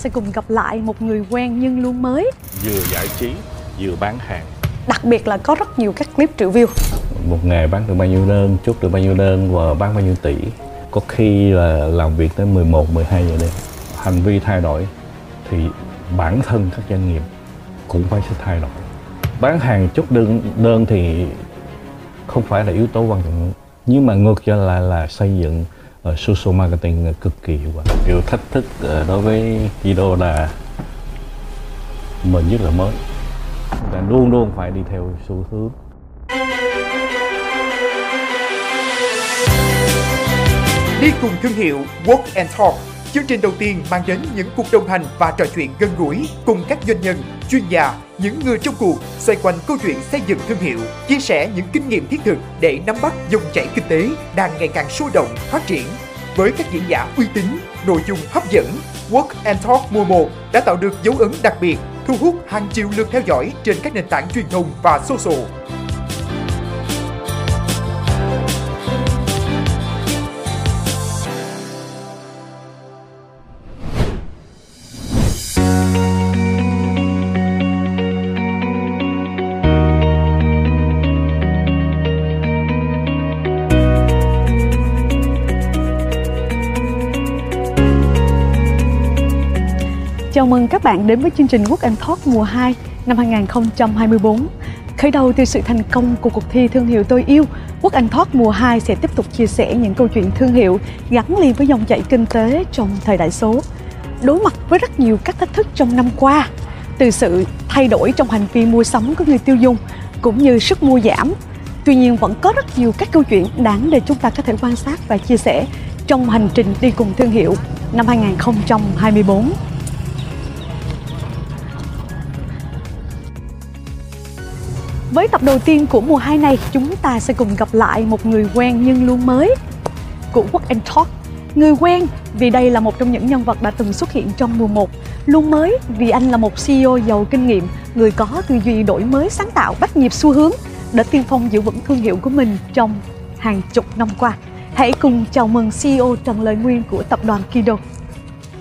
sẽ cùng gặp lại một người quen nhưng luôn mới. Vừa giải trí vừa bán hàng. Đặc biệt là có rất nhiều các clip triệu view. Một ngày bán được bao nhiêu đơn chốt được bao nhiêu đơn và bán bao nhiêu tỷ. Có khi là làm việc tới 11, 12 giờ đêm. Hành vi thay đổi thì bản thân các doanh nghiệp cũng phải sẽ thay đổi. Bán hàng chốt đơn đơn thì không phải là yếu tố quan trọng nhưng mà ngược trở lại là xây dựng uh, social marketing cực kỳ hiệu quả. Điều thách thức uh, đối với Kido là mình rất là mới. Và luôn luôn phải đi theo xu hướng. Đi cùng thương hiệu Walk and Talk Chương trình đầu tiên mang đến những cuộc đồng hành và trò chuyện gần gũi cùng các doanh nhân, chuyên gia, những người trong cuộc xoay quanh câu chuyện xây dựng thương hiệu, chia sẻ những kinh nghiệm thiết thực để nắm bắt dòng chảy kinh tế đang ngày càng sôi động, phát triển. Với các diễn giả uy tín, nội dung hấp dẫn, Work and Talk mùa 1 đã tạo được dấu ấn đặc biệt, thu hút hàng triệu lượt theo dõi trên các nền tảng truyền thông và social. Mừng các bạn đến với chương trình Quốc Anh Talk mùa 2 năm 2024. Khởi đầu từ sự thành công của cuộc thi thương hiệu tôi yêu, Quốc Anh Talk mùa 2 sẽ tiếp tục chia sẻ những câu chuyện thương hiệu gắn liền với dòng chảy kinh tế trong thời đại số. Đối mặt với rất nhiều các thách thức trong năm qua, từ sự thay đổi trong hành vi mua sắm của người tiêu dùng cũng như sức mua giảm. Tuy nhiên vẫn có rất nhiều các câu chuyện đáng để chúng ta có thể quan sát và chia sẻ trong hành trình đi cùng thương hiệu năm 2024. Với tập đầu tiên của mùa 2 này, chúng ta sẽ cùng gặp lại một người quen nhưng luôn mới của Work and Talk. Người quen vì đây là một trong những nhân vật đã từng xuất hiện trong mùa 1. Luôn mới vì anh là một CEO giàu kinh nghiệm, người có tư duy đổi mới sáng tạo, bắt nhịp xu hướng, đã tiên phong giữ vững thương hiệu của mình trong hàng chục năm qua. Hãy cùng chào mừng CEO Trần Lợi Nguyên của tập đoàn Kido.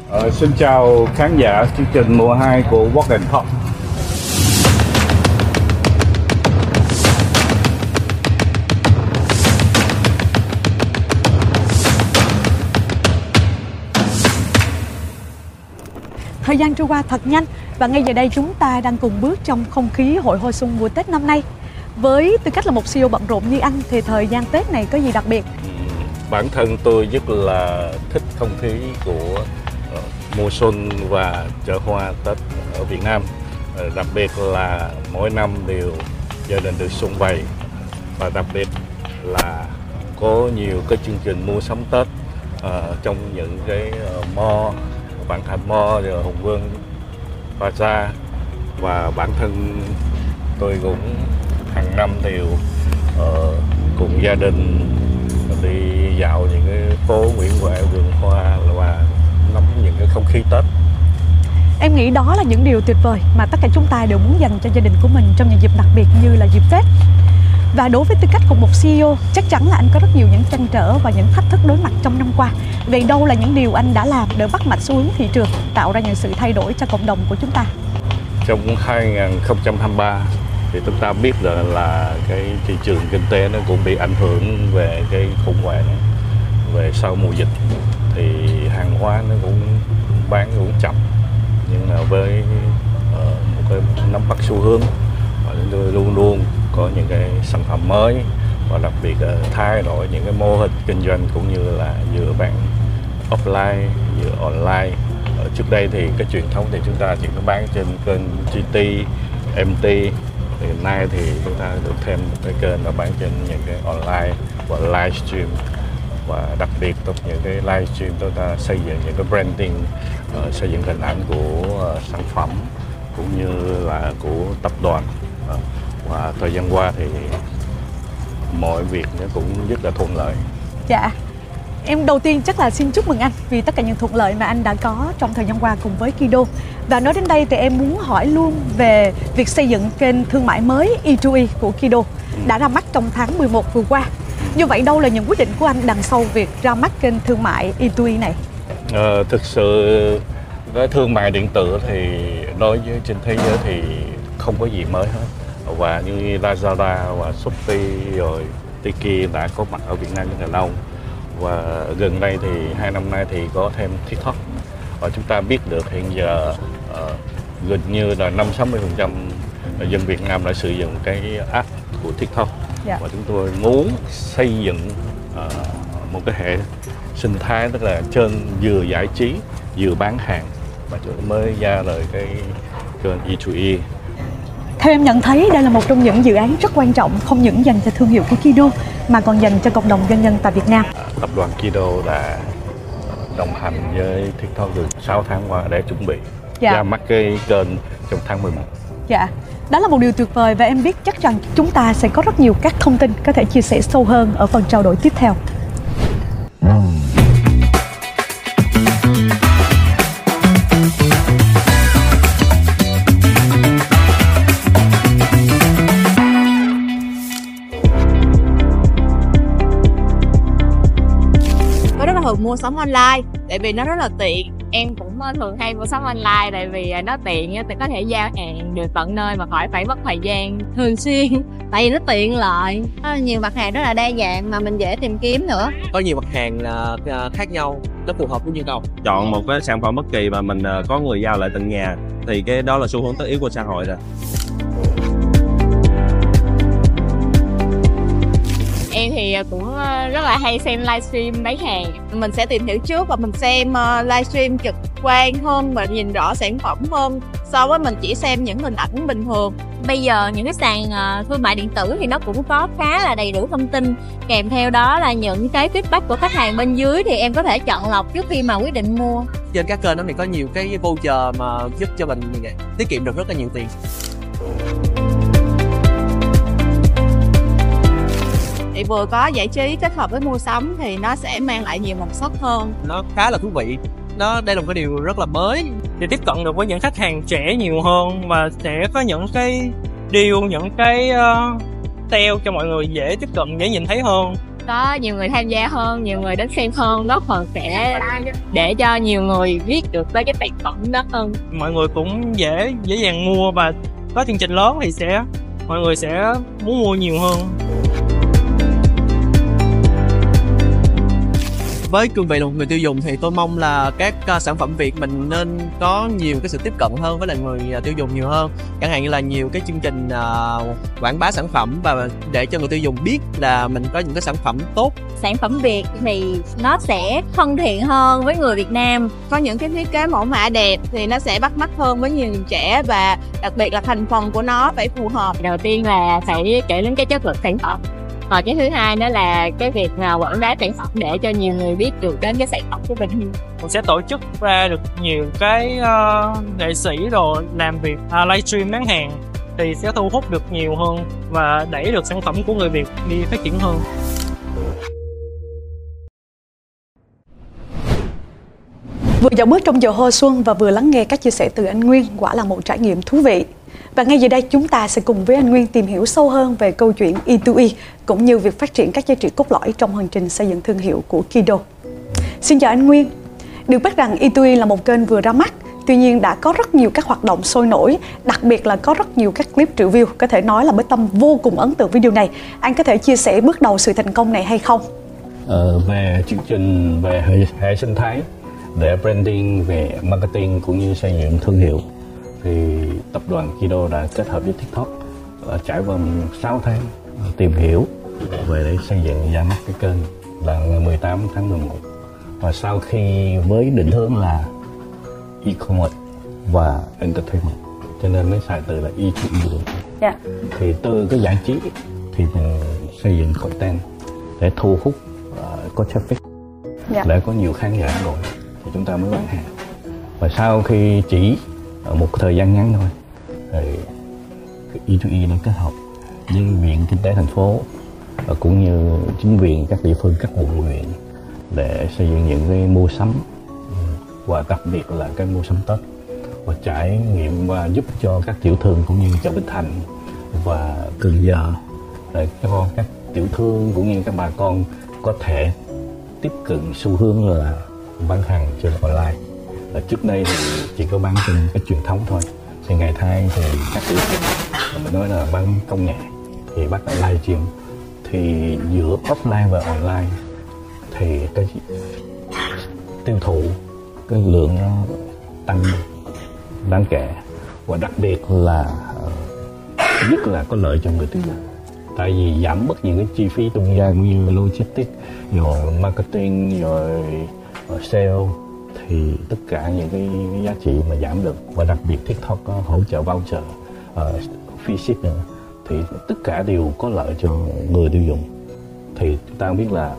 Ờ, xin chào khán giả chương trình mùa 2 của Walk and Talk. Thời gian trôi qua thật nhanh và ngay giờ đây chúng ta đang cùng bước trong không khí hội hoa xuân mùa Tết năm nay. Với tư cách là một CEO bận rộn như anh thì thời gian Tết này có gì đặc biệt? Ừ, bản thân tôi rất là thích không khí của ờ, mùa xuân và chợ hoa Tết ở Việt Nam. Ờ, đặc biệt là mỗi năm đều gia đình được xuân vầy và đặc biệt là có nhiều cái chương trình mua sắm Tết uh, trong những cái uh, mall bản Thành Mo, rồi Hùng Vương Plaza và bản thân tôi cũng hàng năm đều uh, cùng gia đình đi dạo những cái phố Nguyễn Huệ, vườn hoa và nắm những cái không khí Tết. Em nghĩ đó là những điều tuyệt vời mà tất cả chúng ta đều muốn dành cho gia đình của mình trong những dịp đặc biệt như là dịp Tết. Và đối với tư cách của một CEO, chắc chắn là anh có rất nhiều những trăn trở và những thách thức đối mặt trong năm qua. Vậy đâu là những điều anh đã làm để bắt mạch xu hướng thị trường, tạo ra những sự thay đổi cho cộng đồng của chúng ta? Trong 2023 thì chúng ta biết là, là cái thị trường kinh tế nó cũng bị ảnh hưởng về cái khủng hoảng về sau mùa dịch thì hàng hóa nó cũng bán cũng chậm nhưng mà với uh, một cái nắm bắt xu hướng và chúng tôi luôn luôn có những cái sản phẩm mới và đặc biệt là thay đổi những cái mô hình kinh doanh cũng như là giữa bán offline giữa online. Ở trước đây thì cái truyền thống thì chúng ta chỉ có bán trên kênh GT, MT thì hiện nay thì chúng ta được thêm một cái kênh là bán trên những cái online và livestream và đặc biệt trong những cái livestream chúng ta xây dựng những cái branding uh, xây dựng hình ảnh của uh, sản phẩm cũng như là của tập đoàn và thời gian qua thì mọi việc nó cũng rất là thuận lợi Dạ, Em đầu tiên chắc là xin chúc mừng anh vì tất cả những thuận lợi mà anh đã có trong thời gian qua cùng với Kido. Và nói đến đây thì em muốn hỏi luôn về việc xây dựng kênh thương mại mới E2E của Kido đã ra mắt trong tháng 11 vừa qua. Như vậy đâu là những quyết định của anh đằng sau việc ra mắt kênh thương mại E2E này? Ờ, thực sự cái thương mại điện tử thì đối với trên thế giới thì không có gì mới hết và như Lazada và Shopee rồi Tiki đã có mặt ở Việt Nam rất là lâu. Và gần đây thì hai năm nay thì có thêm TikTok. Và chúng ta biết được hiện giờ uh, gần như là năm sáu mươi phần trăm dân Việt Nam đã sử dụng cái app của TikTok. Dạ. và chúng tôi muốn xây dựng uh, một cái hệ sinh thái tức là trên vừa giải trí vừa bán hàng. Và chúng tôi mới ra lời cái kênh E2E Theo em nhận thấy đây là một trong những dự án rất quan trọng không những dành cho thương hiệu của Kido mà còn dành cho cộng đồng doanh nhân tại Việt Nam. tập đoàn Kido đã đồng hành với TikTok được 6 tháng qua để chuẩn bị Dạ. ra mắt cái kênh trong tháng 11 Dạ, đó là một điều tuyệt vời và em biết chắc rằng chúng ta sẽ có rất nhiều các thông tin có thể chia sẻ sâu hơn ở phần trao đổi tiếp theo. có mua sắm online. Tại vì nó rất là tiện. Em cũng ờ, thường hay mua sắm online tại vì ờ, nó tiện thì có thể giao hàng được tận nơi mà khỏi phải mất thời gian. Thường xuyên. Tại vì nó tiện lợi. Có nhiều mặt hàng rất là đa dạng mà mình dễ tìm kiếm nữa. Có nhiều mặt hàng à, à, khác nhau nó phù hợp với nhu cầu. Chọn một cái sản phẩm bất kỳ mà mình ờ, có người giao lại tận nhà thì cái đó là xu hướng tất yếu của xã hội rồi em thì ờ, cũng ờ, rất là hay xem livestream bán hàng. Mình sẽ tìm hiểu trước và mình xem ờ, livestream trực quan hơn và nhìn rõ sản phẩm hơn so với mình chỉ xem những hình ảnh bình thường. Bây giờ những cái sàn ờ, thương mại điện tử thì nó cũng có khá là đầy đủ thông tin. Kèm theo đó là những cái feedback của khách hàng bên dưới thì em có thể chọn lọc trước khi mà quyết định mua. Trên các kênh đó thì có nhiều cái voucher mà giúp cho mình tiết kiệm được rất là nhiều tiền thì vừa có giải trí kết hợp với mua sắm thì nó sẽ mang lại nhiều màu sắc hơn. Nó khá là thú vị. Nó đây là một cái điều rất là mới. Để tiếp cận được với những khách hàng trẻ nhiều hơn và sẽ có những cái deal những cái uh, sale cho mọi người dễ tiếp cận dễ nhìn thấy hơn. Có nhiều người tham gia hơn nhiều người đến xem hơn góp phần sẽ để cho nhiều người biết được tới cái sản phẩm đó hơn. Mọi người cũng dễ dễ dàng mua và có chương trình lớn thì sẽ mọi người sẽ muốn mua nhiều hơn với cương vị là một người tiêu dùng thì tôi mong là các à, sản phẩm việt mình nên có nhiều cái sự tiếp cận hơn với lại người à, tiêu dùng nhiều hơn. Chẳng hạn như là nhiều cái chương trình à, quảng bá sản phẩm và để cho người tiêu dùng biết là mình có những cái sản phẩm tốt. Sản phẩm việt thì nó sẽ thân thiện hơn với người việt nam. Có những cái thiết kế mẫu mã đẹp thì nó sẽ bắt mắt hơn với nhiều người trẻ và đặc biệt là thành phần của nó phải phù hợp. Đầu tiên là phải kể đến cái chất lượng sản phẩm và cái thứ hai nữa là cái việc quảng bá sản phẩm để cho nhiều người biết được đến cái sản phẩm của mình mình sẽ tổ chức ra được nhiều cái ờ, nghệ sĩ rồi làm việc uh, livestream bán hàng thì sẽ thu hút được nhiều hơn và đẩy được sản phẩm của người việt đi phát triển hơn Vừa dạo bước trong giờ hoa xuân và vừa lắng nghe các chia sẻ từ anh Nguyên quả là một trải nghiệm thú vị. Và ngay giờ đây chúng ta sẽ cùng với anh Nguyên tìm hiểu sâu hơn về câu chuyện E2E e cũng như việc phát triển các giá trị cốt lõi trong hành trình xây dựng thương hiệu của Kido. Xin chào anh Nguyên. Được biết rằng E2E e là một kênh vừa ra mắt, tuy nhiên đã có rất nhiều các hoạt động sôi nổi, đặc biệt là có rất nhiều các clip triệu view, có thể nói là Bế Tâm vô cùng ấn tượng video này. Anh có thể chia sẻ bước đầu sự thành công này hay không? Ờ, về chương trình về hệ, hệ sinh thái để branding về marketing cũng như xây dựng thương hiệu thì tập đoàn Kido đã kết hợp với TikTok ờ, trải qua 6 tháng tìm hiểu về để xây dựng ra mắt cái kênh là ngày 18 tháng 11 và sau khi với định hướng là e-commerce và entertainment cho nên mới xài từ là e-commerce Dạ. thì từ cái giải trí thì mình xây dựng content để thu hút ờ, có traffic Dạ. để có nhiều khán giả rồi thì chúng ta mới bán hàng và sau khi chỉ ở một thời gian ngắn thôi. Thì Y E2E đã kết hợp với viện kinh tế thành phố, và cũng như chính quyền các địa phương, các quận huyện để xây dựng những cái mua sắm, và đặc biệt là cái mua sắm Tết, và trải nghiệm, và giúp cho các tiểu thương cũng như chợ Bình Thành và Cần Giờ để cho các tiểu thương cũng như các bà con có thể tiếp cận xu hướng là bán hàng trên online là trước đây thì chỉ có bán trên cái truyền thống thôi. Thì ngày thay thì các tiểu thương mình nói là bán công nghệ thì bắt đầu livestream. Thì giữa offline và online thì cái tiêu thụ, cái lượng nó tăng đáng kể. Và đặc biệt là ờ, nhất là có lợi cho người tiêu dùng. Tại vì giảm bớt những cái chi phí trung gian như logistics, rồi marketing, rồi rồi sale thì tất cả những cái, giá trị mà giảm được và đặc biệt TikTok có hỗ trợ voucher uh, free ship nữa thì tất cả đều có lợi cho người tiêu dùng thì chúng ta biết là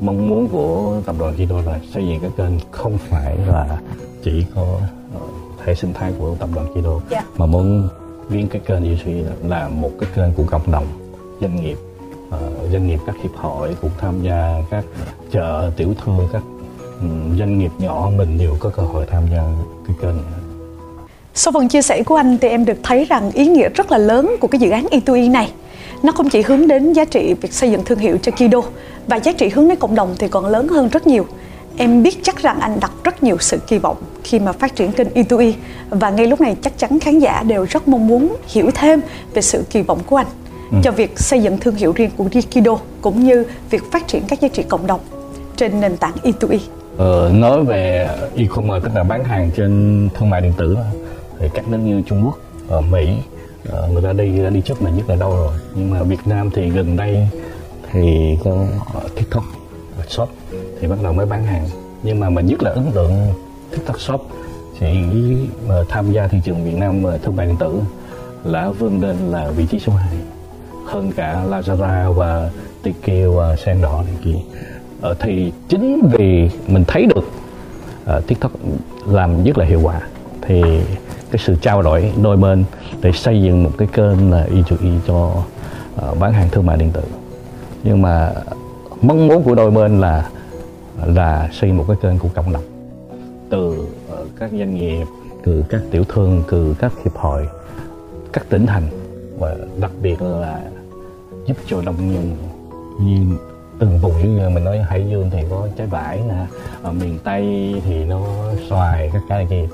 mong muốn của tập đoàn Kido là xây dựng cái kênh không phải là chỉ có ờ, hệ sinh thái của tập đoàn Kido Dạ. mà muốn biến cái kênh UC là một cái kênh của cộng đồng doanh nghiệp ờ, doanh nghiệp các hiệp hội cũng tham gia các chợ tiểu thương các doanh nghiệp nhỏ mình đều có cơ hội tham gia cái kênh này. Sau phần chia sẻ của anh thì em được thấy rằng ý nghĩa rất là lớn của cái dự án E2E này. Nó không chỉ hướng đến giá trị việc xây dựng thương hiệu cho Kido và giá trị hướng đến cộng đồng thì còn lớn hơn rất nhiều. Em biết chắc rằng anh đặt rất nhiều sự kỳ vọng khi mà phát triển kênh E2E và ngay lúc này chắc chắn khán giả đều rất mong muốn hiểu thêm về sự kỳ vọng của anh cho việc xây dựng thương hiệu riêng của Kido cũng như việc phát triển các giá trị cộng đồng trên nền tảng E E2E. Ờ, nói về e-commerce tức là bán hàng trên thương mại điện tử thì các nước như Trung Quốc, ở Mỹ ờ, người ta đi đã đi trước mình nhất là đâu rồi. Nhưng mà Việt Nam thì gần đây thì có TikTok Shop thì bắt đầu mới bán hàng. Nhưng mà mình nhất là ấn tượng TikTok Shop thì mà ờ, tham gia thị trường Việt Nam ờ, thương mại điện tử là vươn lên là vị trí số 2 hơn cả Lazada và Tiki và sen đỏ này kia uh, thì chính vì mình thấy được uh, TikTok làm rất là hiệu quả thì cái sự trao đổi đôi bên để xây dựng một cái kênh là E2E e cho uh, bán hàng thương mại điện tử. Nhưng mà mong muốn của đôi bên là là xây một cái kênh của cộng đồng. Từ uh, các doanh nghiệp từ các tiểu thương từ các hiệp hội các tỉnh thành và đặc biệt là giúp cho đông nhân như từng vùng như mình nói Hải Dương thì có trái vải nè ở miền Tây thì nó xoài các cái gì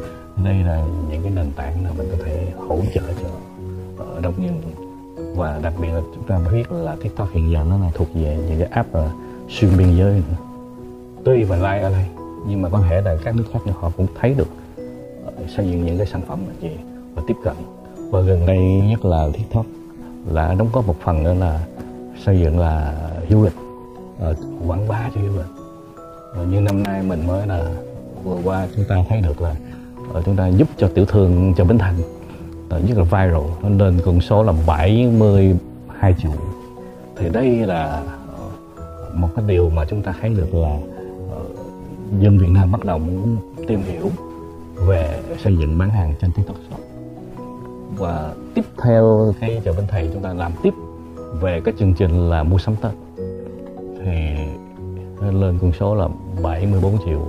đây là những cái nền tảng là mình có thể hỗ trợ cho ờ, nông và đặc biệt là chúng ta biết là TikTok hiện giờ nó là thuộc về những cái app ờ, xuyên biên giới nữa. tuy và like ở đây nhưng mà có thể là các nước khác thì họ cũng thấy được ờ, xây dựng những cái sản phẩm là gì và tiếp cận. Và gần đây nhất là TikTok là đóng góp một phần nữa là xây dựng là du lịch. Ờ, quảng bá cho du ờ, như năm nay mình mới là vừa qua chúng ta thấy được là ờ, chúng ta giúp cho tiểu thương cho Bến Thành ờ, rất là viral nó lên con số là 72 triệu. Thì đây là một cái điều mà chúng ta thấy được là dân Việt Nam bắt đầu muốn tìm hiểu về xây dựng bán hàng trên TikTok Shop. Và tiếp theo khi chợ Bến Thành chúng ta làm tiếp về cái chương trình là mua sắm Tết thì nó lên con số là 74 triệu.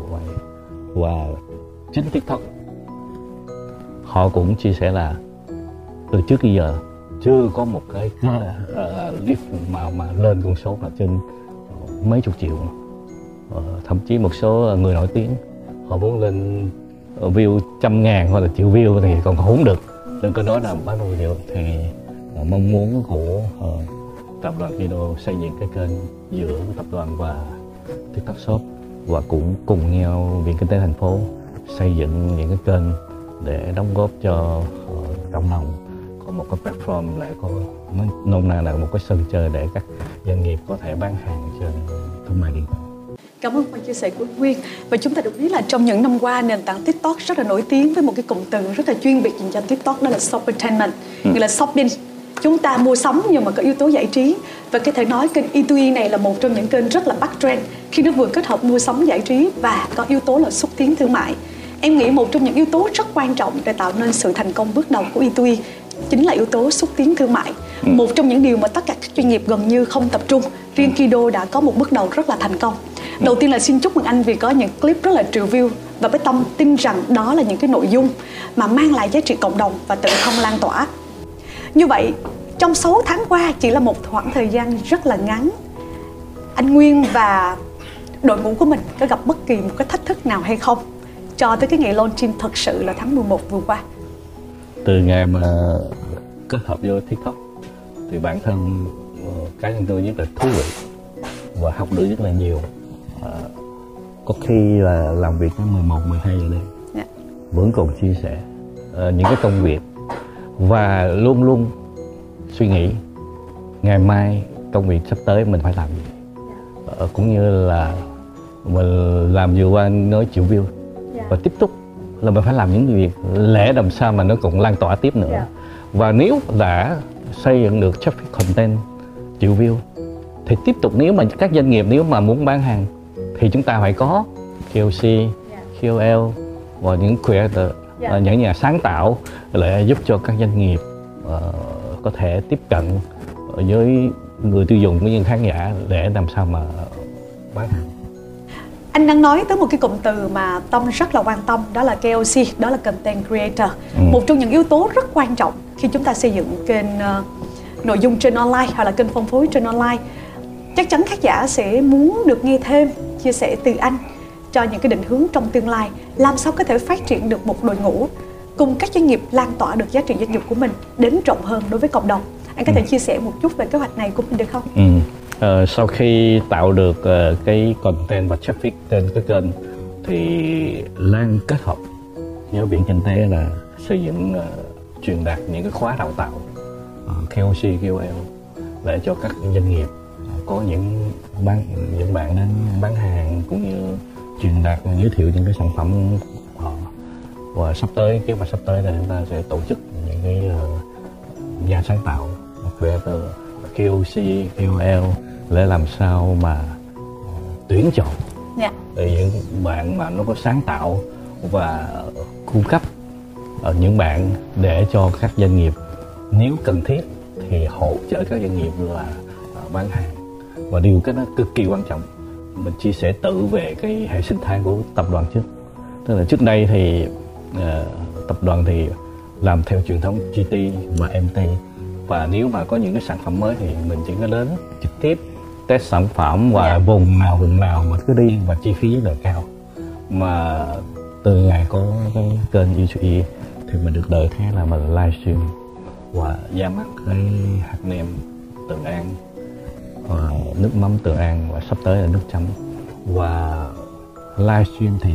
Và chính TikTok. họ cũng chia sẻ là từ trước đến giờ chưa có một cái uh, clip mà mà lên con số là trên mấy chục triệu. Ờ, thậm chí một số người nổi tiếng. Họ muốn lên view trăm ngàn hoặc là triệu view thì còn không được. Đừng có nói là bán bao nhiêu thì ờ, mong muốn của ờ, tập đoàn Kido xây dựng cái kênh giữa tập đoàn và TikTok Shop và cũng cùng nhau Viện Kinh tế thành phố xây dựng những cái kênh để đóng góp cho ờ, cộng đồng. Có một cái platform lại có nôm na là một cái sân chơi để các doanh nghiệp có thể bán hàng trên thương mại điện tử. Cảm ơn phần chia sẻ của Nguyên Và chúng ta được biết là trong những năm qua nền tảng TikTok rất là nổi tiếng với một cái cụm từ rất là chuyên biệt dành cho TikTok đó là shoppertainment nghĩa là shopping chúng ta mua sắm nhưng mà có yếu tố giải trí. Và có thể nói kênh E2E này là một trong những kênh rất là bắt trend khi nó vừa kết hợp mua sắm giải trí và có yếu tố là xúc tiến thương mại. Em nghĩ một trong những yếu tố rất quan trọng để tạo nên sự thành công bước đầu của E2E chính là yếu tố xúc tiến thương mại. Một trong những điều mà tất cả các doanh nghiệp gần như không tập trung. Riêng Kido đã có một bước đầu rất là thành công. Đầu tiên là xin chúc mừng anh vì có những clip rất là triệu view và với tâm tin rằng đó là những cái nội dung mà mang lại giá trị cộng đồng và tự thân lan tỏa như vậy trong 6 tháng qua chỉ là một khoảng thời gian rất là ngắn. Anh Nguyên và đội ngũ của mình có gặp bất kỳ một cái thách thức nào hay không cho tới cái ngày launching thật sự là tháng 11 vừa qua? Từ ngày mà kết hợp vô tiktok thì bản thân ờ, cá nhân tôi rất là thú vị và học được rất là nhiều. Ờ, có khi là làm việc đến 11, 12 giờ đêm. Dạ. vẫn còn chia sẻ ờ, những cái công việc và luôn luôn suy nghĩ ngày mai công việc sắp tới mình phải làm gì? Ờ, cũng như là mình làm vừa qua nói triệu view và tiếp tục là mình phải làm những việc lẽ làm sao mà nó còn lan tỏa tiếp nữa. Dạ. và nếu đã xây dựng được traffic content triệu view thì tiếp tục nếu mà các doanh nghiệp nếu mà muốn bán hàng thì chúng ta phải có KOC, KOL và những creator Dạ. ờ, những nhà sáng tạo để giúp cho các doanh nghiệp ờ, có thể tiếp cận với người tiêu dùng cũng như khán giả để làm sao mà bán anh đang nói tới một cái cụm từ mà Tâm rất là quan tâm đó là KOC đó là content creator Ừ. một trong những yếu tố rất quan trọng khi chúng ta xây dựng kênh ờ, nội dung trên online hoặc là kênh phân phối trên online chắc chắn khán giả sẽ muốn được nghe thêm chia sẻ từ anh cho những cái định hướng trong tương lai làm sao có thể phát triển được một đội ngũ cùng các doanh nghiệp lan tỏa được giá trị doanh nghiệp của mình đến rộng hơn đối với cộng đồng. Anh có thể chia sẻ một chút về kế hoạch này của mình được không? Ừ. Ờ, sau khi tạo được ờ, cái content và traffic trên cái kênh thì Lan kết hợp với Viện Kinh tế là xây dựng ờ, truyền đạt những cái khóa đào tạo uh, KOC, KOL để cho các doanh nghiệp có những bán những bạn đến bán hàng cũng như truyền đạt và giới thiệu những cái sản phẩm của họ và sắp tới kế hoạch sắp tới là chúng ta sẽ tổ chức những cái ờ, nhà sáng tạo creator KOC, KOL để làm sao mà ờ, tuyển chọn dạ. để những bạn mà nó có sáng tạo và cung cấp ở những bạn để cho các doanh nghiệp. Nếu cần thiết thì hỗ trợ các doanh nghiệp là ờ, bán hàng. Và điều cái nó cực kỳ quan trọng mình chia sẻ tự về cái hệ sinh thái của tập đoàn trước. Tức là trước đây thì ờ, tập đoàn thì làm theo truyền thống GT và MT và nếu mà có những cái sản phẩm mới thì mình chỉ có đến trực tiếp test sản phẩm và Dạ. vùng nào vùng nào mà cứ đi và chi phí là cao. Mà từ ngày có cái kênh YouTube thì mình được đợi thế là mình livestream. Và ra mắt cái hạt nêm Tường An ờ, nước mắm tự An và sắp tới là nước chấm. Và livestream thì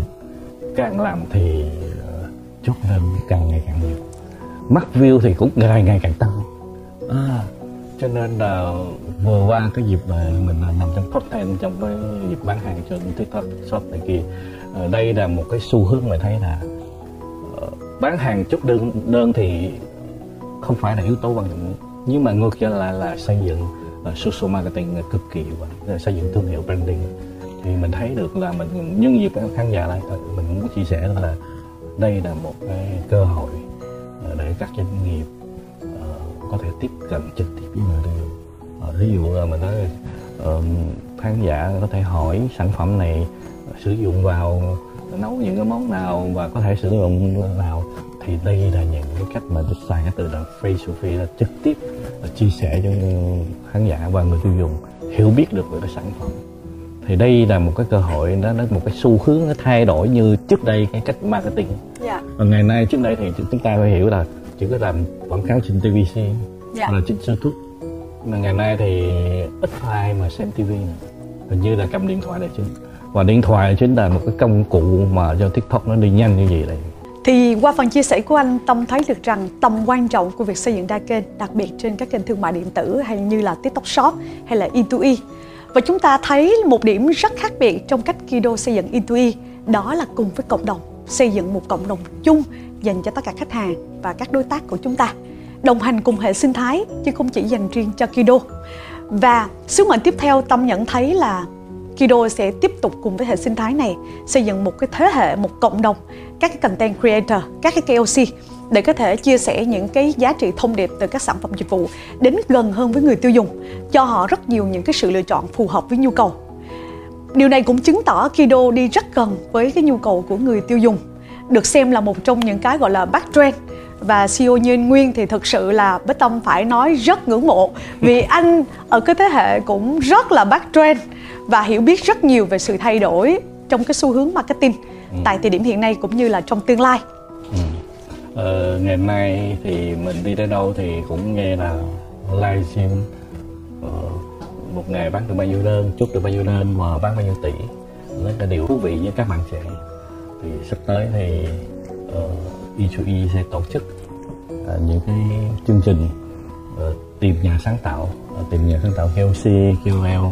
càng làm thì ờ, chốt lên càng ngày càng nhiều. Mắt view thì cũng ngày ngày càng tăng. À, cho nên là vừa qua cái dịp mà mình nằm trong top 10 trong cái dịp bán hàng trên tiktok shop này kia à, đây là một cái xu hướng mà thấy là ờ, bán hàng chốt đơn đơn thì không phải là yếu tố quan trọng nhưng mà ngược trở lại là xây dựng Ờ, uh, social marketing là cực kỳ hiệu quả. Ờ, xây dựng thương hiệu branding. Thì mình thấy được là mình nhân dịp khán giả lại mình muốn chia sẻ là đây là một cái cơ hội để các doanh nghiệp có thể tiếp cận trực tiếp với người tiêu dùng. Ví dụ là mình nói khán giả có thể hỏi sản phẩm này sử dụng vào nấu những cái món nào và có thể sử dụng nào thì đây là những cái cách mà cái từ là face to face là trực tiếp là chia sẻ cho khán giả và người tiêu dùng hiểu biết được về cái sản phẩm. Thì đây là một cái cơ hội nó nó một cái xu hướng nó thay đổi như trước đây cái cách marketing. Dạ. Và ngày nay trước đây thì chúng ta phải hiểu là chỉ có làm quảng cáo trên TVC Dạ. hoặc là trên YouTube mà ngày nay thì ít ai mà xem TV nữa. Hình như là cầm điện thoại là chính và điện thoại chính là một cái công cụ mà cho TikTok nó đi nhanh như vậy đây thì qua phần chia sẻ của anh, Tâm thấy được rằng tầm quan trọng của việc xây dựng đa kênh, đặc biệt trên các kênh thương mại điện tử hay như là TikTok Shop hay là E2E. Và chúng ta thấy một điểm rất khác biệt trong cách Kido xây dựng E2E, đó là cùng với cộng đồng, xây dựng một cộng đồng chung dành cho tất cả khách hàng và các đối tác của chúng ta. Đồng hành cùng hệ sinh thái chứ không chỉ dành riêng cho Kido. Và sứ mệnh tiếp theo Tâm nhận thấy là Kido sẽ tiếp tục cùng với hệ sinh thái này xây dựng một cái thế hệ, một cộng đồng các cái content creator, các cái KOC để có thể chia sẻ những cái giá trị thông điệp từ các sản phẩm dịch vụ đến gần hơn với người tiêu dùng, cho họ rất nhiều những cái sự lựa chọn phù hợp với nhu cầu. Điều này cũng chứng tỏ Kido đi rất gần với cái nhu cầu của người tiêu dùng, được xem là một trong những cái gọi là backtrend và CEO Như Anh Nguyên thì thực sự là Bích Tâm phải nói rất ngưỡng mộ vì anh ở cái thế hệ cũng rất là backtrend và hiểu biết rất nhiều về sự thay đổi trong cái xu hướng marketing Ừ. tại thời điểm hiện nay cũng như là trong tương lai Ừ. Ờ, ngày nay thì mình đi tới đâu thì cũng nghe là livestream ờ, một ngày bán được bao nhiêu đơn, chốt được bao nhiêu đơn và bán bao nhiêu tỷ. Rất là điều thú vị với các bạn trẻ. Thì sắp tới thì uh, E2E sẽ tổ chức ờ, những cái chương trình ờ, tìm nhà sáng tạo, ờ, tìm nhà sáng tạo KOC, KOL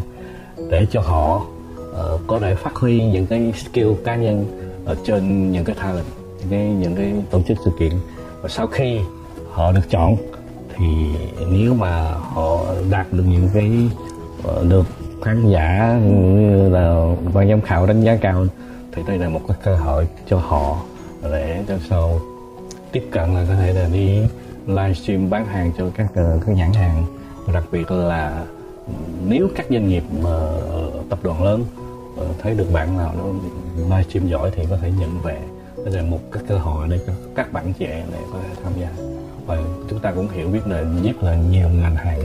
để cho họ ờ, có thể phát huy những cái skill cá nhân ở trên những cái talent những cái những cái tổ chức sự kiện. Và sau khi họ được chọn, thì nếu mà họ đạt được những cái ờ, được khán giả như là ban giám khảo đánh giá cao, thì đây là một cái cơ hội cho họ để cho sau tiếp cận là có thể là đi livestream bán hàng cho các ờ, các nhãn hàng. Và đặc biệt là ừ, nếu các doanh nghiệp mà ờ, tập đoàn lớn Ờ, thấy được bạn nào nó livestream giỏi thì có thể nhận về. Đây là một cái cơ hội để cho các bạn trẻ để có thể tham gia. Và chúng ta cũng hiểu biết là nhất là nhiều ngành hàng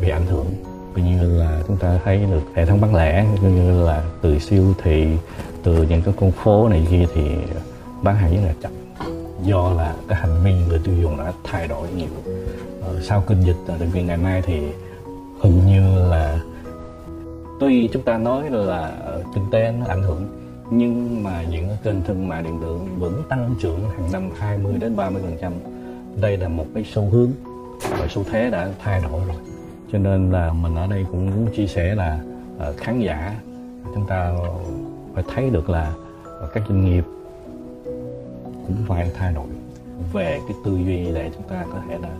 bị ảnh hưởng. Coi như là chúng ta thấy được hệ thống bán lẻ coi như là từ siêu thị từ những cái con phố này kia thì bán hàng rất là chậm. Do là cái hành vi người tiêu dùng đã thay đổi nhiều. Ờ, sau kinh dịch ờ, tại vì ngày nay thì hình như là tuy chúng ta nói là ờ, kinh tế nó ảnh hưởng, nhưng mà những kênh thương mại điện tử vẫn tăng trưởng hàng năm 20 đến 30 phần trăm. Đây là một cái xu hướng và xu thế đã thay đổi rồi. Cho nên là mình ở đây cũng muốn chia sẻ là ờ, khán giả, chúng ta phải thấy được là ờ, các doanh nghiệp cũng phải thay đổi về cái tư duy để chúng ta có thể là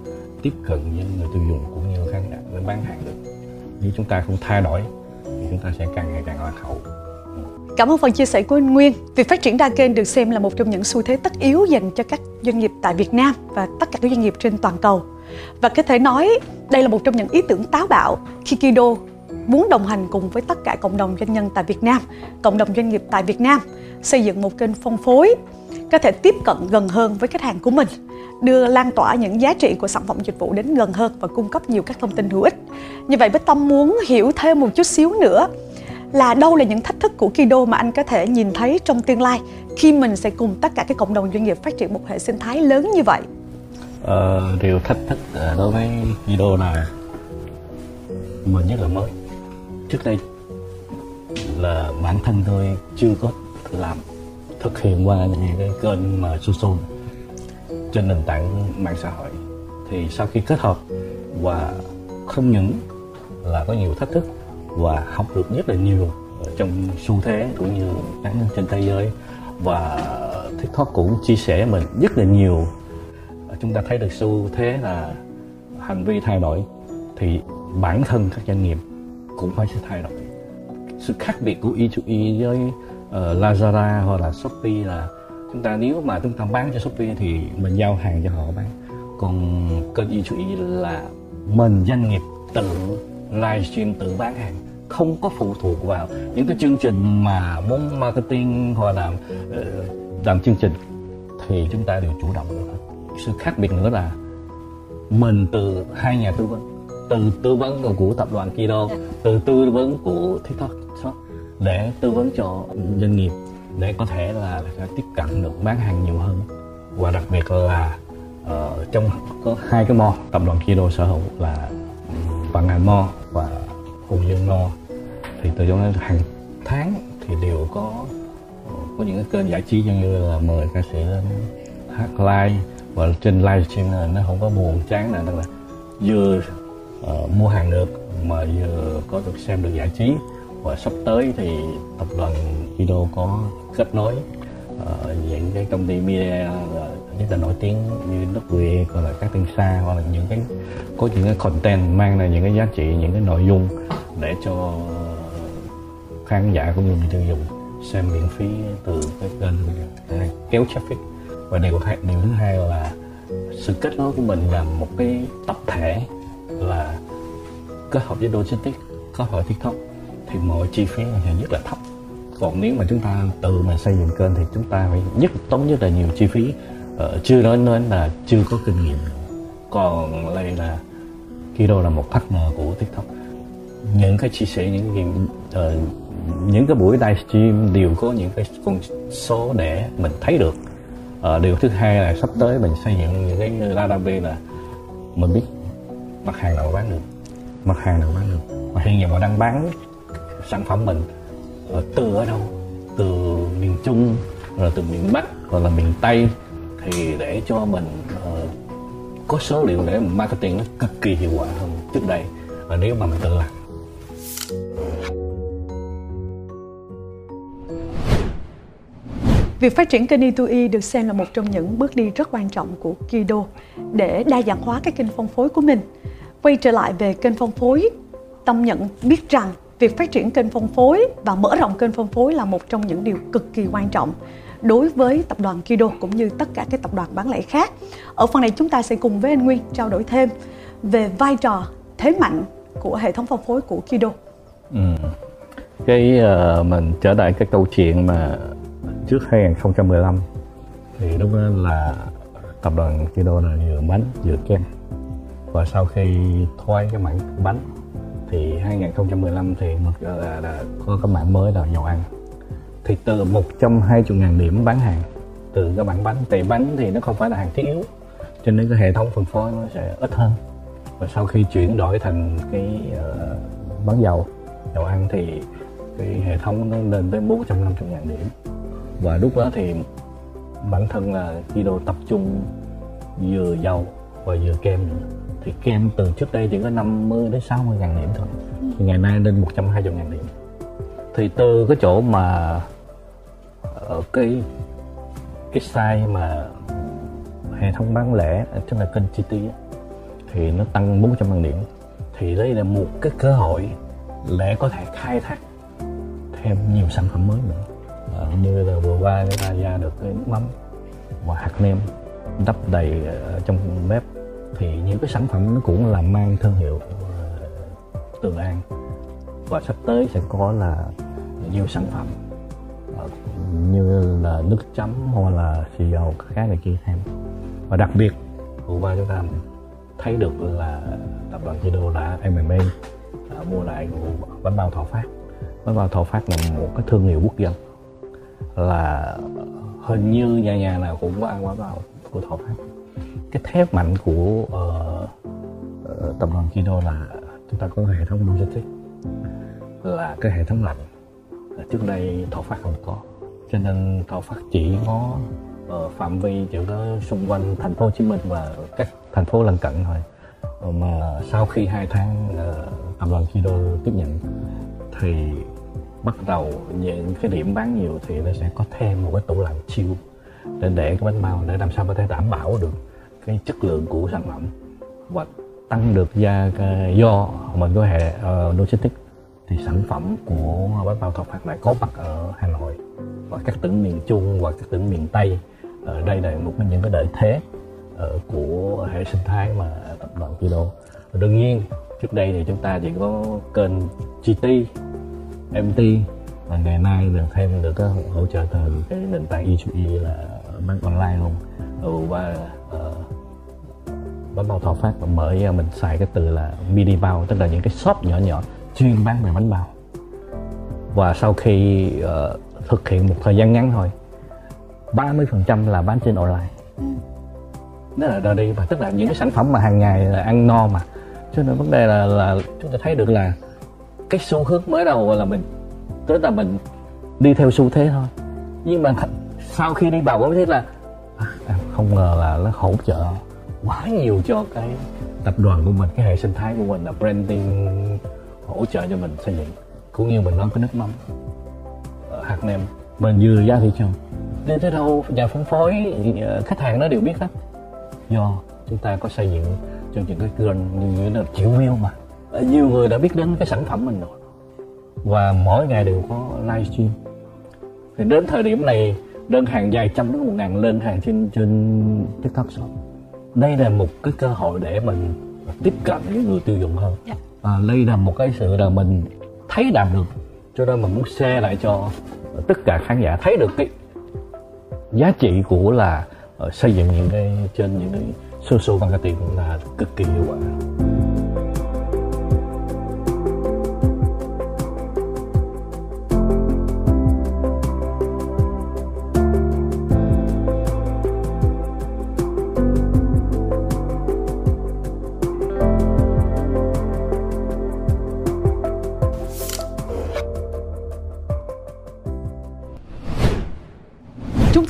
tiếp cận với người tiêu dùng cũng như khán giả để bán hàng được. Nếu chúng ta không thay đổi chúng ta sẽ càng ngày càng lạc hậu Cảm ơn phần chia sẻ của anh Nguyên. Việc phát triển đa kênh được xem là một trong những xu thế tất yếu dành cho các doanh nghiệp tại Việt Nam và tất cả các doanh nghiệp trên toàn cầu. Và có thể nói đây là một trong những ý tưởng táo bạo khi Kido muốn đồng hành cùng với tất cả cộng đồng doanh nhân tại Việt Nam, cộng đồng doanh nghiệp tại Việt Nam, xây dựng một kênh phân phối có thể tiếp cận gần hơn với khách hàng của mình, đưa lan tỏa những giá trị của sản phẩm dịch vụ đến gần hơn và cung cấp nhiều các thông tin hữu ích. Như vậy Bích Tâm muốn hiểu thêm một chút xíu nữa là đâu là những thách thức của Kido mà anh có thể nhìn thấy trong tương lai khi mình sẽ cùng tất cả các cộng đồng doanh nghiệp phát triển một hệ sinh thái lớn như vậy. Ờ, điều thách thức ờ, đối với Kido là mình nhất là mới trước đây là bản thân tôi chưa có làm thực hiện qua những cái kênh mà social trên nền tảng mạng xã hội thì sau khi kết hợp và không những là có nhiều thách thức và học được rất là nhiều trong xu thế cũng như cá nhân trên thế giới và TikTok cũng chia sẻ mình rất là nhiều chúng ta thấy được xu thế là hành vi thay đổi thì bản thân các doanh nghiệp cũng phải sẽ thay đổi. Sự khác biệt của E2E e với uh, Lazada hoặc là Shopee là chúng ta nếu mà chúng ta bán cho Shopee thì mình giao hàng cho họ bán. Còn kênh E2E là mình doanh nghiệp tự livestream tự bán hàng không có phụ thuộc vào những cái chương trình mà muốn marketing hoặc là uh, làm chương trình thì chúng ta đều chủ động được. Hết sự khác biệt nữa là mình từ hai nhà tư vấn từ tư vấn của tập đoàn Kido từ tư vấn của TikTok để tư vấn cho doanh nghiệp để có thể là tiếp cận được bán hàng nhiều hơn. Và đặc biệt là uh, trong có hai cái mall tập đoàn Kido sở hữu là Vạn Ngàn Mall và Hùng Dương Mall thì từ trong hàng tháng thì đều có có những cái kênh giải trí như là mời ca sĩ lên hát live. Và trên livestream là nó không có buồn chán là tức là vừa uh, mua hàng được mà vừa có được xem được giải trí. Và sắp tới thì tập đoàn Kido có kết nối uh, những cái công ty media ờ, rất là nổi tiếng như nước Việt hoặc là các tiên xa hoặc là những cái có những cái content mang lại những cái giá trị những cái nội dung để cho khán giả cũng như người tiêu dùng xem miễn phí từ cái kênh kéo traffic. Và điều hai điều thứ hai là sự kết nối của mình là một cái tập thể là kết hợp với logistics kết hợp tiktok. Thì mọi chi phí sẽ rất là thấp còn nếu mà chúng ta tự mà xây dựng kênh thì chúng ta phải nhất tốn rất là nhiều chi phí. Ờ, chưa nói nên là chưa có kinh nghiệm. Còn đây là Kido là một partner của tiktok. Những cái chia sẻ những cái uh, những cái buổi livestream đều có những cái con số để mình thấy được. Uh, điều thứ hai là sắp tới mình xây dựng những cái database là mình biết mặt hàng nào bán được mặt hàng nào bán được. Mà hiện giờ mà đang bán sản phẩm mình. Ờ, từ ở đâu? Từ miền trung rồi từ miền bắc hoặc là miền tây. Thì để cho mình uh, có số liệu để marketing nó cực kỳ hiệu quả hơn trước đây. Và nếu mà mình tự làm. Việc phát triển kênh E2E e được xem là một trong những bước đi rất quan trọng của Kido để đa dạng hóa các kênh phân phối của mình. Quay trở lại về kênh phân phối, Tâm nhận biết rằng việc phát triển kênh phân phối và mở rộng kênh phân phối là một trong những điều cực kỳ quan trọng đối với tập đoàn Kido cũng như tất cả các tập đoàn bán lẻ khác. Ở phần này chúng ta sẽ cùng với anh Nguyên trao đổi thêm về vai trò thế mạnh của hệ thống phân phối của Kido. Ừ. Cái uh, mình trở lại cái câu chuyện mà trước 2015 thì lúc đó là tập đoàn Kido là vừa bánh vừa kem và sau khi thoái cái mảng bánh thì 2015 thì một ờ, là, là có cái mảng mới là dầu ăn. Thì từ 120 ngàn điểm bán hàng từ cái bản bánh tại bánh thì nó không phải là hàng thiết yếu cho nên cái hệ thống phân phối nó sẽ ít hơn. Và sau khi chuyển đổi thành cái uh, bán dầu dầu ăn thì cái hệ thống nó lên tới 450 ngàn điểm. Và lúc đó thì bản thân là Kido tập trung vừa dầu và vừa kem nữa thì kem từ trước đây chỉ có 50 đến 60 ngàn điểm thôi. Thì ngày nay lên 120 ngàn điểm. Thì từ cái chỗ mà ở cái cái size mà hệ thống bán lẻ ờ, tức là kênh GT thì nó tăng 400 ngàn điểm. Thì đây là một cái cơ hội để có thể khai thác thêm nhiều sản phẩm mới nữa. À, như là vừa qua người ta ra được cái nước mắm và hạt nêm đắp đầy ở trong bếp thì những cái sản phẩm nó cũng là mang thương hiệu ờ, Tường An. Và sắp tới sẽ có là nhiều sản phẩm ờ, như là nước chấm hoặc là xì dầu khác này kia thêm. Và đặc biệt vừa qua chúng ta thấy được là tập đoàn Kido đã MMA đã mua lại của bánh bao Thọ Phát. Bánh bao Thọ Phát là một cái thương hiệu quốc dân, là ờ, hình như nhà nhà nào cũng có ăn bánh bao của Thọ Phát cái thép mạnh của uh, tập đoàn Kido là chúng ta có hệ thống logistics là cái hệ thống lạnh. Trước đây Thọ Phát không có cho nên Thọ Phát chỉ có uh, phạm vi chỉ có xung quanh thành phố Hồ Chí Minh và các thành phố lân cận thôi. Mà sau khi hai tháng uh, tập đoàn Kido tiếp nhận thì bắt đầu những cái điểm bán nhiều thì nó sẽ có thêm một cái tủ lạnh chiêu để để cái bánh bao để làm sao có thể đảm bảo được cái chất lượng của sản phẩm. Và tăng được ra do mình có hệ uh, logistics. Thì sản phẩm của bánh bao thọ phát lại có mặt ở Hà Nội và các tỉnh miền Trung và các tỉnh miền Tây. Ở đây là một trong những cái lợi thế ờ, của hệ sinh thái mà tập đoàn Kido đương nhiên trước đây thì chúng ta chỉ có kênh GT MT và ngày nay được thêm được cái hỗ trợ từ cái nền tảng e, e là bán online luôn. Và bánh bao thọ phát mở ra ờ, mình xài cái từ là mini bao tức là những cái shop nhỏ nhỏ chuyên bán về bánh bao. Và sau khi uh, thực hiện một thời gian ngắn thôi 30% là bán trên online. Đó là đó đi và tức là những cái sản phẩm mà hàng ngày là ăn no mà. Cho nên vấn đề là là chúng ta thấy được là cái xu hướng mới đầu là mình tức là mình đi theo xu thế thôi. Nhưng mà sau khi đi vào có thấy là à, không ngờ là nó hỗ trợ quá nhiều cho cái tập đoàn của mình cái hệ sinh thái của mình là branding hỗ trợ cho mình xây dựng. Cũng như mình nói cái nước mắm hạt nem, mình vừa ra thị trường. Đến tới đâu nhà phân phối ờ, khách hàng nó đều biết hết. Do chúng ta có xây dựng cho những cái kênh như là triệu view mà. Ờ, nhiều người đã biết đến cái sản phẩm mình rồi. Và mỗi ngày đều có livestream thì đến thời điểm này đơn hàng vài trăm đến một ngàn lên hàng trên trên tiktok shop đây là một cái cơ hội để mình tiếp cận với người tiêu dùng hơn yeah. Dạ. à, đây là một cái sự là mình thấy làm được cho nên mình muốn share lại cho tất cả khán giả thấy được cái giá trị của là uh, xây dựng những cái trên những cái social marketing là cực kỳ hiệu quả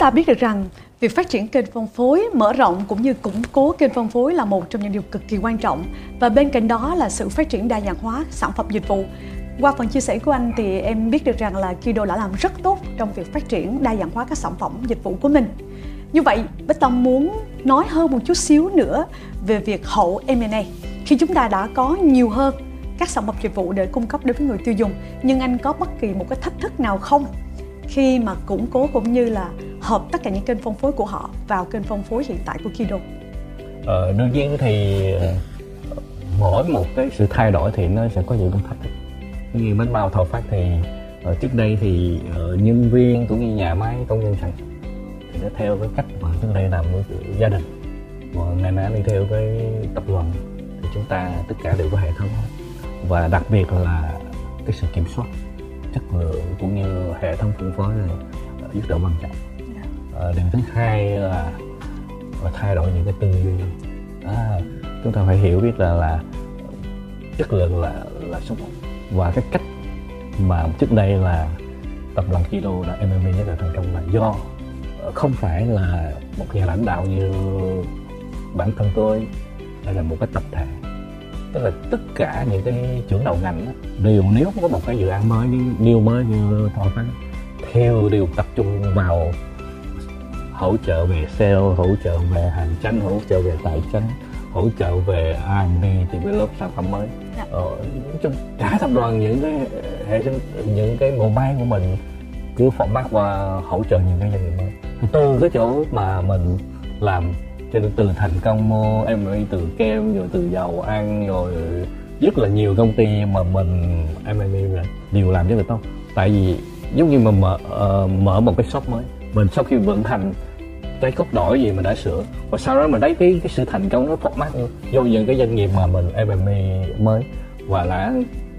ta biết được rằng việc phát triển kênh phân phối, mở rộng cũng như củng cố kênh phân phối là một trong những điều cực kỳ quan trọng và bên cạnh đó là sự phát triển đa dạng hóa sản phẩm dịch vụ. Qua phần chia sẻ của anh thì em biết được rằng là Kido đã làm rất tốt trong việc phát triển đa dạng hóa các sản phẩm dịch vụ của mình. Như vậy, Bích Tâm muốn nói hơn một chút xíu nữa về việc hậu M&A. Khi chúng ta đã có nhiều hơn các sản phẩm dịch vụ để cung cấp đối với người tiêu dùng, nhưng anh có bất kỳ một cái thách thức nào không khi mà củng cố cũng như là hợp tất cả những kênh phân phối của họ vào kênh phân phối hiện tại của Kido? Ờ, đương nhiên thì ờ, mỗi một cái sự thay đổi thì nó sẽ có những công thách thức. Như bánh bao thầu phát thì ở trước đây thì uh, nhân viên cũng như nhà máy công nhân sản thì nó theo cái cách mà trước đây làm với gia đình. Còn ngày nay đi theo cái tập đoàn thì chúng ta tất cả đều có hệ thống. Và đặc biệt là cái sự kiểm soát chất lượng cũng như hệ thống phân phối này rất là quan trọng Ờ, à, điều thứ hai là, là thay đổi những cái tư duy. À, chúng ta phải hiểu biết là là chất lượng là là số một. Và cái cách mà trước đây là tập đoàn Kido đã MMA nhất là thành công là do không phải là một nhà lãnh đạo như bản thân tôi hay là một cái tập thể. Tức là tất cả những cái trưởng đầu ngành đó, đều nếu có một cái dự án mới new mới như thôi phát theo đều tập trung vào hỗ trợ về sale hỗ trợ về hành chánh hỗ trợ về tài chính hỗ trợ về R&D develop sản phẩm mới. Dạ. ờ, trong cả tập đoàn những cái hệ sinh những cái bộ máy của mình cứ format và hỗ trợ những cái doanh nghiệp mới. Từ cái chỗ mà mình làm cho nên từ thành công mua em từ kem rồi từ dầu ăn rồi rất là nhiều công ty mà mình em đều làm rất là tốt. Tại vì giống như mà mở uh, mở một cái shop mới mình sau khi vận hành cái cốt đổi gì mình đã sửa. Và sau đó mình thấy cái cái sự thành công nó format vô những cái doanh nghiệp mà mình M&A mới, và là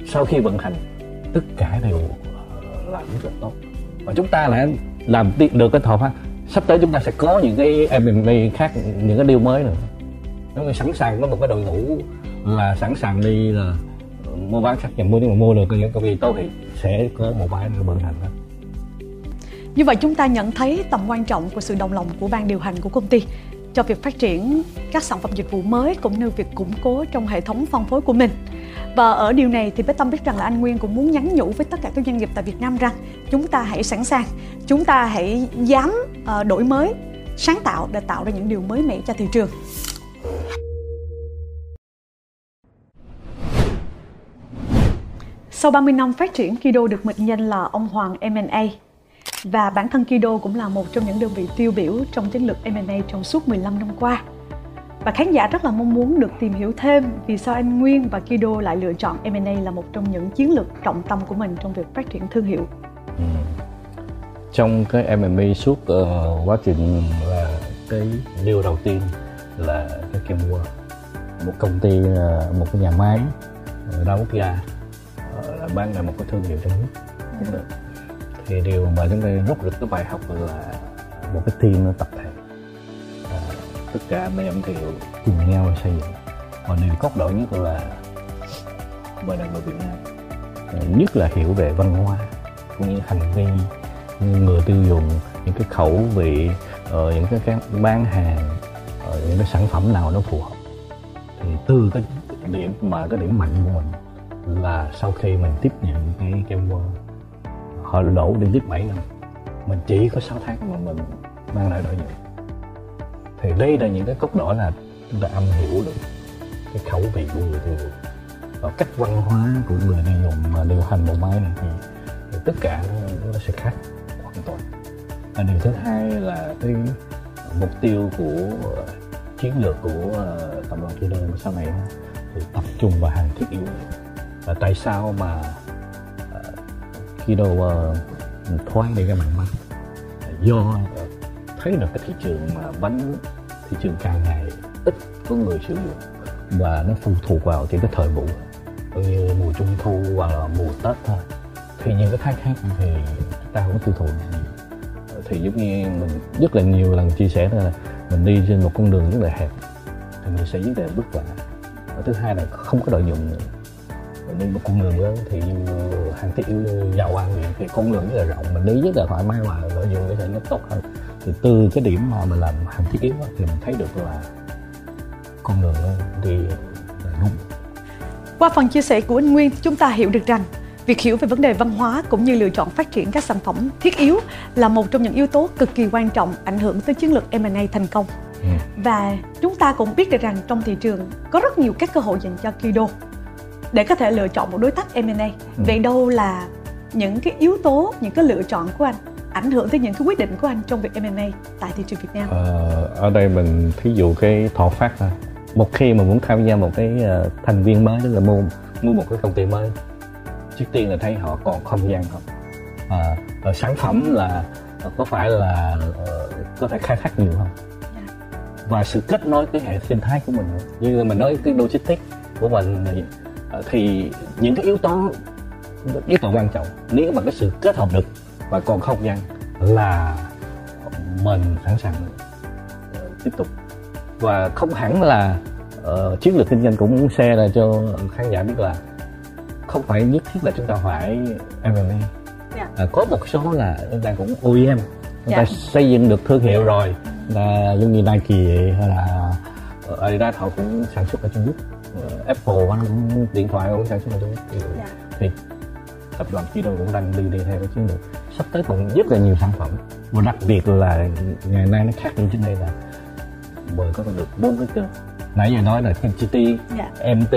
sau khi vận hành, tất cả đều ờ, làm rất là tốt. Và chúng ta lại làm được cái thọ phát sắp tới chúng ta sẽ có những cái M&A khác, những cái điều mới nữa. Nếu như sẵn sàng có một cái đội ngũ là sẵn sàng đi là mua bán xác nhận mua nhưng mà mua được những công ty tốt thì sẽ có một bãi vận hành đó như vậy chúng ta nhận thấy tầm quan trọng của sự đồng lòng của ban điều hành của công ty cho việc phát triển các sản phẩm dịch vụ mới cũng như việc củng cố trong hệ thống phân phối của mình. Và ở điều này thì Bé Tâm biết rằng là anh Nguyên cũng muốn nhắn nhủ với tất cả các doanh nghiệp tại Việt Nam rằng chúng ta hãy sẵn sàng, chúng ta hãy dám ờ, đổi mới, sáng tạo để tạo ra những điều mới mẻ cho thị trường. Sau 30 năm phát triển, Kido được mệnh danh là ông Hoàng M&A và bản thân Kido cũng là một trong những đơn vị tiêu biểu trong chiến lược M&A trong suốt 15 năm qua. Và khán giả rất là mong muốn được tìm hiểu thêm vì sao anh Nguyên và Kido lại lựa chọn M&A là một trong những chiến lược trọng tâm của mình trong việc phát triển thương hiệu. Ừ. Trong cái M&A suốt uh, quá trình là cái điều đầu tiên là cái Kemwa một công ty uh, một cái nhà máy đa quốc gia bán ra một cái thương hiệu trong nước ừ thì điều mà chúng ta rút được cái bài học là một cái team nó tập thể. À, tất cả anh em đều cùng nhau xây dựng. Và điều cốt lõi nhất là mình là người Việt Nam. À, nhất là hiểu về văn hóa cũng như hành vi như người tiêu dùng những cái khẩu vị uh, những cái, các bán hàng uh, những cái sản phẩm nào nó phù hợp. Thì từ cái điểm mà cái điểm mạnh của mình là sau khi mình tiếp nhận cái kem họ lỗ đi giết 7 năm. Mình chỉ có 6 tháng mà mình mang lại lợi nhuận thì đây là những cái cốt lõi là chúng ta âm hiểu được cái khẩu vị của người tiêu dùng và cách văn hóa của người tiêu dùng mà điều hành bộ máy này thì, thì tất cả nó, sẽ khác hoàn toàn. Và điều thứ hai là cái mục tiêu của chiến lược của ờ, tập đoàn Kido sau này thì tập trung vào hàng thiết yếu. Và tại sao mà khi đồ uh, ờ, thoáng đi cái mặt bánh do ờ, thấy được cái thị trường mà bánh thị trường càng ngày ít có người sử dụng và nó phụ thuộc vào trên cái thời vụ như mùa trung thu hoặc là mùa tết thôi. Thì những cái tháng khác thì ta không có tiêu thụ thì giống như mình rất là nhiều lần chia sẻ là mình đi trên một con đường rất là hẹp thì mình sẽ rất là vất vả và thứ hai là không có lợi nhuận nữa đi một con đường lớn thì hàng yếu dầu ăn thì, con đường rất là rộng mình đi rất là thoải mái và lợi dụng có thể nó tốt hơn thì từ cái điểm mà mình làm hàng thiết yếu thì mình thấy được là con đường nó đi là đúng Qua phần chia sẻ của anh Nguyên, chúng ta hiểu được rằng việc hiểu về vấn đề văn hóa cũng như lựa chọn phát triển các sản phẩm thiết yếu là một trong những yếu tố cực kỳ quan trọng ảnh hưởng tới chiến lược M&A thành công. Ừ. Và chúng ta cũng biết được rằng trong thị trường có rất nhiều các cơ hội dành cho Kido để có thể lựa chọn một đối tác M&A. Ừ. Vậy đâu là những cái yếu tố, những cái lựa chọn của anh ảnh hưởng tới những cái quyết định của anh trong việc M&A tại thị trường Việt Nam? Ờ, ở đây mình thí dụ cái thọ phát thôi một khi mà muốn tham gia một cái ờ, thành viên mới tức là mua mua một cái công ty mới trước tiên là thấy họ còn không gian không à, ờ, sản phẩm là có phải là có thể khai thác nhiều không và sự kết nối cái hệ sinh thái của mình như mình nói cái logistics của mình thì, ờ, thì những cái yếu tố yếu tố quan trọng. Nếu mà cái sự kết hợp được và còn không gian là mình sẵn sàng ờ, tiếp tục. Và không hẳn là ờ, chiến lược kinh doanh cũng muốn share là cho khán giả biết là không phải nhất thiết là chúng ta phải M&A Dạ. à, có một số là chúng ta cũng OEM chúng ta Dạ. xây dựng được thương hiệu rồi. Là giống như Nike vậy, hay là Adidas họ cũng sản xuất ở Trung Quốc Apple cũng điện thoại cũng sản xuất thì, Dạ. thì tập đoàn Kido cũng đang đi đi theo cái chiến lược sắp tới còn rất là nhiều sản phẩm và đặc biệt là ngày nay nó khác hơn trước đây là mời có được bốn cái kênh nãy giờ nói là MCT, Dạ. MT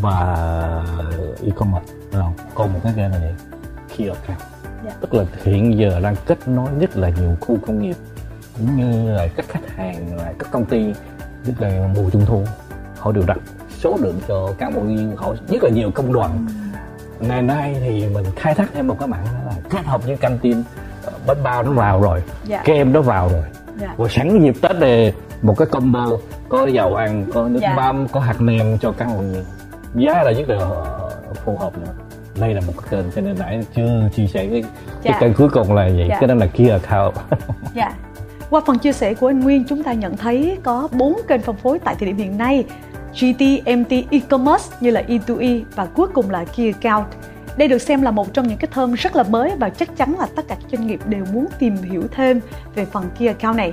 và e-commerce đúng không? còn một cái kênh là gì key account Dạ. tức là hiện giờ đang kết nối rất là nhiều khu công nghiệp cũng như là các khách hàng là các công ty rất là mùa trung thu họ đều đặt số lượng cho cán bộ viên họ rất là nhiều công đoàn ngày nay thì mình khai thác thêm một cái mạng là kết hợp với căng tin ờ, bánh bao nó vào rồi Dạ. kem nó vào rồi Dạ. và sẵn dịp tết này một cái combo có dầu ăn có nước Dạ. mắm có hạt nêm cho cán bộ viên giá là rất là phù hợp nữa đây là một cái kênh cho nên nãy chưa chia sẻ cái, Dạ. cái kênh cuối cùng là vậy Dạ. cái đó là kia account Dạ. Qua phần chia sẻ của anh Nguyên, chúng ta nhận thấy có 4 kênh phân phối tại thời điểm hiện nay. GT, MT, e-commerce như là E2E e và cuối cùng là Key Account. Đây được xem là một trong những cái thơm rất là mới và chắc chắn là tất cả các doanh nghiệp đều muốn tìm hiểu thêm về phần Key Account này.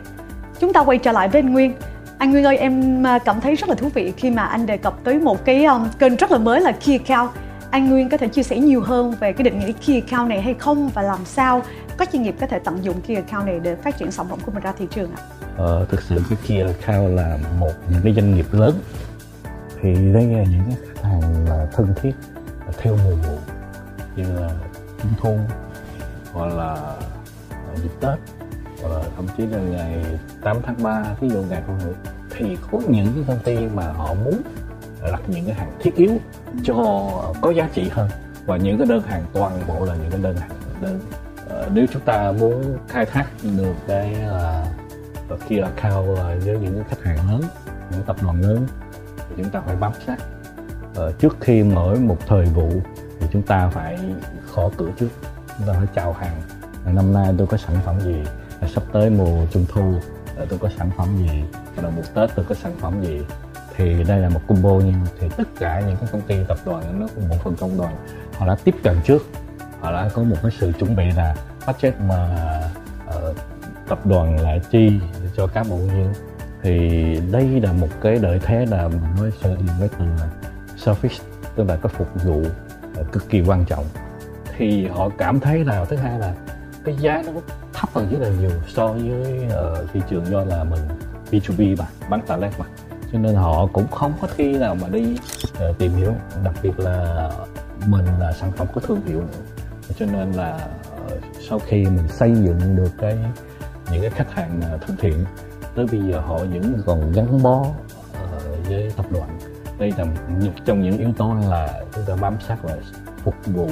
Chúng ta quay trở lại với anh Nguyên. Anh Nguyên ơi, em à, cảm thấy rất là thú vị khi mà anh đề cập tới một cái um, kênh rất là mới là Key Account. Anh Nguyên có thể chia sẻ nhiều hơn về cái định nghĩa Key Account này hay không và làm sao các doanh nghiệp có thể tận dụng Key Account này để phát triển sản phẩm của mình ra thị trường ạ? ờ, thực sự cái Key account là một những cái doanh nghiệp lớn thì đây là những cái khách hàng là thân thiết là theo mùa vụ, như là trung thu, hoặc là dịp tết, hoặc là thậm chí là ngày 8 tháng 3 ví dụ ngày phụ nữ thì có những cái công ty mà họ muốn đặt những cái hàng thiết yếu cho có giá trị hơn. Và những cái đơn hàng toàn bộ là những cái đơn hàng đơn ờ, nếu chúng ta muốn khai thác được cái là khi kia account ờ, với những cái khách hàng lớn, những tập đoàn lớn thì chúng ta phải bám sát. Ờ, trước khi mở một thời vụ thì chúng ta phải khó cửa trước. Chúng ta phải chào hàng. Năm nay tôi có sản phẩm gì? Sắp tới mùa trung thu tôi có sản phẩm gì? Đầu là mùa tết tôi có sản phẩm gì? Thì đây là một combo nhưng thì tất cả những cái công ty tập đoàn nó cũng một phần công đoàn họ đã tiếp cận trước. Họ đã có một cái sự chuẩn bị là budget mà uh, tập đoàn lại chi cho các bộ nhân thì đây là một cái lợi thế là mình nói sử dụng cái từ là service tức là cái phục vụ ờ, cực kỳ quan trọng. Thì họ cảm thấy là thứ hai là cái giá nó thấp hơn rất là nhiều so với uh, thị trường do là mình B2B mà bán tà lét mà. Cho nên họ cũng không có khi nào mà đi uh, tìm hiểu đặc biệt là mình là sản phẩm có thương hiệu nữa. Cho nên là uh, sau khi mình xây dựng được cái những cái khách hàng thân thiện tới bây giờ họ vẫn còn gắn bó ờ, với tập đoàn đây là một trong những yếu tố là chúng ta bám sát và phục vụ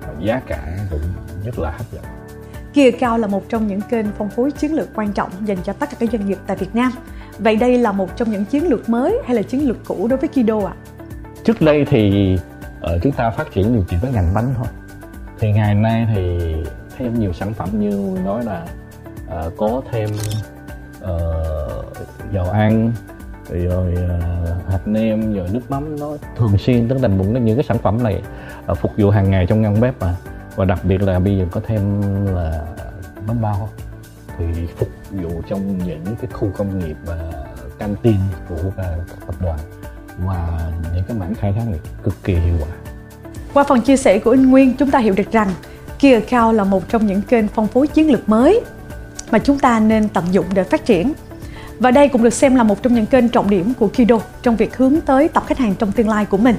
và giá cả cũng rất là hấp dẫn Kia Cao là một trong những kênh phân phối chiến lược quan trọng dành cho tất cả các doanh nghiệp tại Việt Nam. Vậy đây là một trong những chiến lược mới hay là chiến lược cũ đối với Kido ạ? trước đây thì ờ, chúng ta phát triển điều chỉ với ngành bánh thôi thì ngày nay thì thêm nhiều sản phẩm như nói là ờ, có thêm Ờ, dầu ăn rồi uh, hạt nêm rồi nước mắm nó thường xuyên tức là những những cái sản phẩm này uh, phục vụ hàng ngày trong ngăn bếp mà. Và đặc biệt là bây giờ có thêm là bánh bao. Thì phục vụ trong những cái khu công nghiệp và canteen của các tập đoàn và những cái mảng khai thác này cực kỳ hiệu quả. Qua phần chia sẻ của anh Nguyên, chúng ta hiểu được rằng Key Account là một trong những kênh phong phú chiến lược mới mà chúng ta nên tận dụng để phát triển. Và đây cũng được xem là một trong những kênh trọng điểm của Kido trong việc hướng tới tập khách hàng trong tương lai của mình.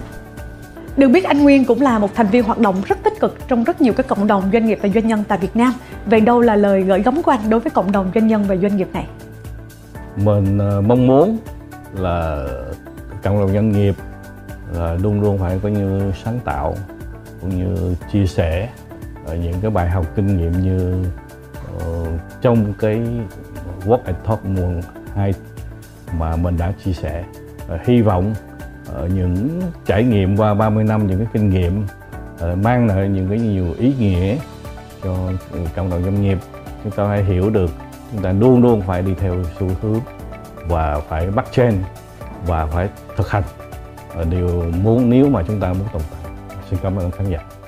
Được biết, anh Nguyên cũng là một thành viên hoạt động rất tích cực trong rất nhiều các cộng đồng doanh nghiệp và doanh nhân tại Việt Nam. Vậy đâu là lời gửi gắm của anh đối với cộng đồng doanh nhân và doanh nghiệp này? mình ờ, mong muốn là cộng đồng doanh nghiệp là luôn luôn phải có như sáng tạo, cũng như chia sẻ ờ, những cái bài học kinh nghiệm như trong cái Walk and Talk mùa 2 mà mình đã chia sẻ ờ, hy vọng ờ, những trải nghiệm qua 30 năm, những cái kinh nghiệm ờ, mang lại những cái nhiều ý nghĩa cho cộng đồng doanh nghiệp. Chúng ta hãy hiểu được chúng ta luôn luôn phải đi theo xu hướng và phải bắt trend và phải thực hành. Điều muốn, nếu mà chúng ta muốn tồn tại. Xin cảm ơn khán giả.